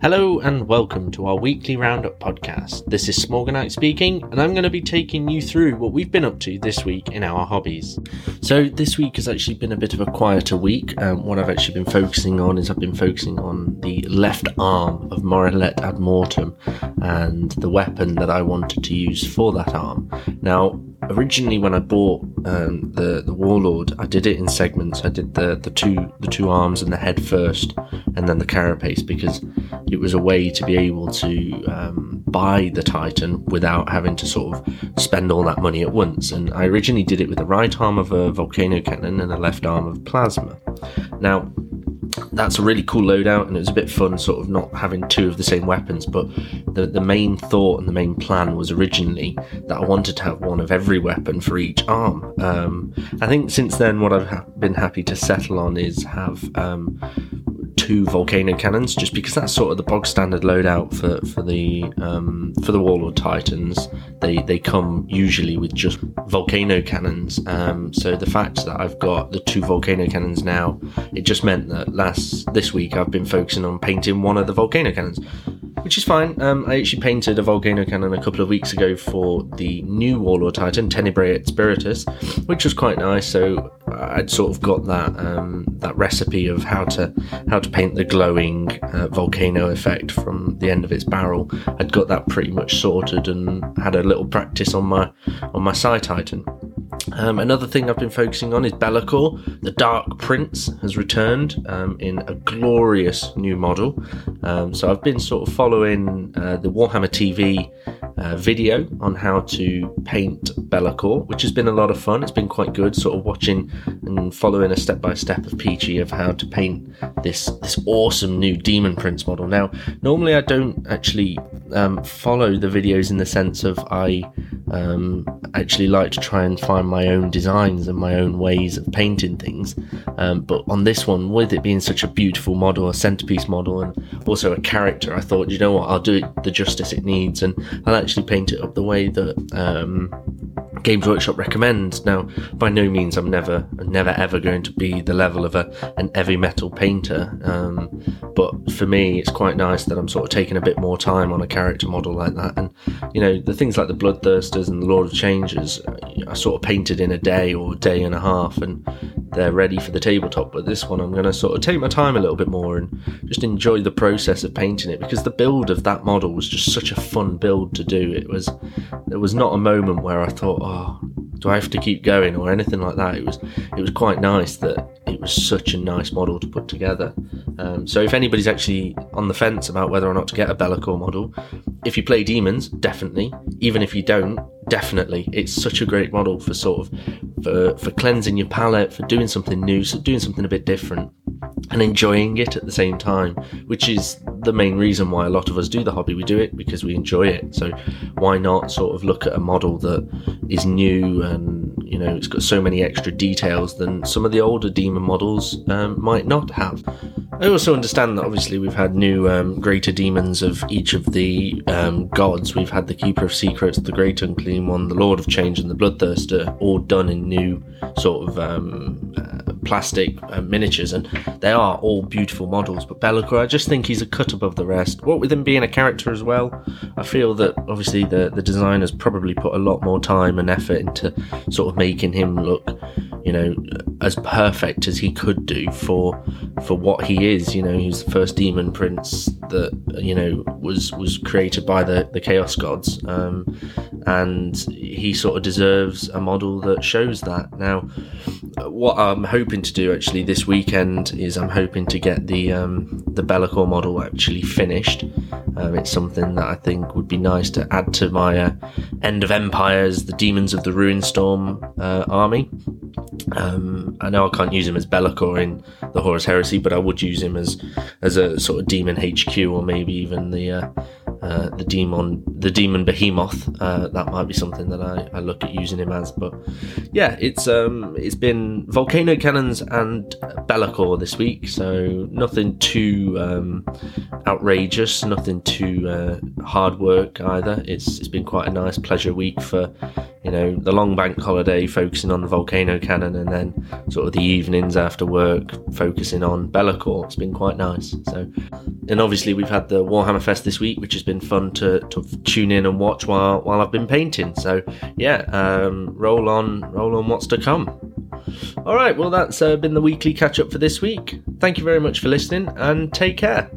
Hello and welcome to our weekly roundup podcast. This is Smorgonite speaking, and I'm going to be taking you through what we've been up to this week in our hobbies. So, this week has actually been a bit of a quieter week. Um, what I've actually been focusing on is I've been focusing on the left arm of Morilette ad Mortem and the weapon that I wanted to use for that arm. Now, originally when I bought um, the the warlord, I did it in segments. I did the the two the two arms and the head first, and then the carapace because it was a way to be able to um, buy the Titan without having to sort of spend all that money at once. And I originally did it with the right arm of a volcano cannon and the left arm of plasma. Now that's a really cool loadout and it was a bit fun sort of not having two of the same weapons but the, the main thought and the main plan was originally that i wanted to have one of every weapon for each arm. Um, i think since then what i've ha- been happy to settle on is have um, two volcano cannons, just because that's sort of the bog standard loadout for for the um, for the Warlord Titans. They they come usually with just volcano cannons. Um, so the fact that I've got the two volcano cannons now, it just meant that last this week I've been focusing on painting one of the volcano cannons which is fine. Um, I actually painted a volcano cannon a couple of weeks ago for the new Warlord Titan, Tenebrae Spiritus, which was quite nice. So I'd sort of got that um, that recipe of how to how to paint the glowing uh, volcano effect from the end of its barrel. I'd got that pretty much sorted and had a little practice on my on my Psi Titan. Um, another thing I've been focusing on is Be'lakor. The Dark Prince has returned um, in a glorious new model. Um, so I've been sort of following uh, the Warhammer TV uh, video on how to paint Be'lakor, which has been a lot of fun. It's been quite good, sort of watching and following a step by step of Peachy of how to paint this this awesome new Demon Prince model. Now, normally I don't actually um, follow the videos in the sense of I um, actually like to try and find my own designs and my own ways of painting things. Um, but on this one, with it being such a beautiful model, a centerpiece model, and also a character, I thought, you know what, I'll do it the justice it needs, and I'll actually paint it up the way that um, Games Workshop recommends. Now, by no means I'm never, never ever going to be the level of a an 'Eavy Metal painter, um, but for me, it's quite nice that I'm sort of taking a bit more time on a character model like that. And you know, the things like the Bloodthirsters and the Lord of Changes, I sort of painted in a day or a day and a half, and they're ready for the tabletop. But this one, I'm going to sort of take my time a little bit more and just enjoy the process of painting it because the build of that model was just such a fun build to do. It was there was not a moment where I thought, oh, do I have to keep going or anything like that. It was it was quite nice that it was such a nice model to put together. Um, so if anybody's actually on the fence about whether or not to get a Be'lakor model, if you play demons, definitely. Even if you don't, definitely. It's such a great model for sort of for for cleansing your palette, for doing something new, so doing something a bit different and enjoying it at the same time, which is the main reason why a lot of us do the hobby. We do it because we enjoy it. So why not sort of look at a model that is new and you know it's got so many extra details than some of the older demon models um, might not have. I also understand that obviously we've had new um, greater demons of each of the um, gods. We've had the Keeper of Secrets, the Great Unclean One, the Lord of Change, and the Bloodthirster, all done in new sort of um, uh, plastic uh, miniatures, and they are all beautiful models. But Be'lakor, I just think he's a cut above the rest. What with him being a character as well, I feel that obviously the the designers probably put a lot more time and effort into sort of making him look you know, as perfect as he could do for for what he is. You know, he's the first demon prince that you know was was created by the the chaos gods, um, and he sort of deserves a model that shows that. Now, what I'm hoping to do actually this weekend is I'm hoping to get the um, the Be'lakor model actually finished. Um, it's something that I think would be nice to add to my uh, End of Empires, the Demons of the Ruinstorm uh, army. Um, I know I can't use him as Be'lakor in the Horus Heresy, but I would use him as as a sort of demon HQ or maybe even the uh, uh, the demon the demon behemoth. Uh, that might be something that I, I, look at using him as. But yeah, it's um it's been volcano cannons and Be'lakor this week, so nothing too um, outrageous, nothing too uh, hard work either. It's it's been quite a nice pleasure week for you know, the long bank holiday focusing on the volcano cannon and then sort of the evenings after work focusing on Be'lakor. It's been quite nice. So, and obviously we've had the Warhammer Fest this week, which has been fun to, to tune in and watch while while I've been painting. So, yeah, um, roll on, roll on what's to come. All right, well, that's uh, been the weekly catch up for this week. Thank you very much for listening and take care.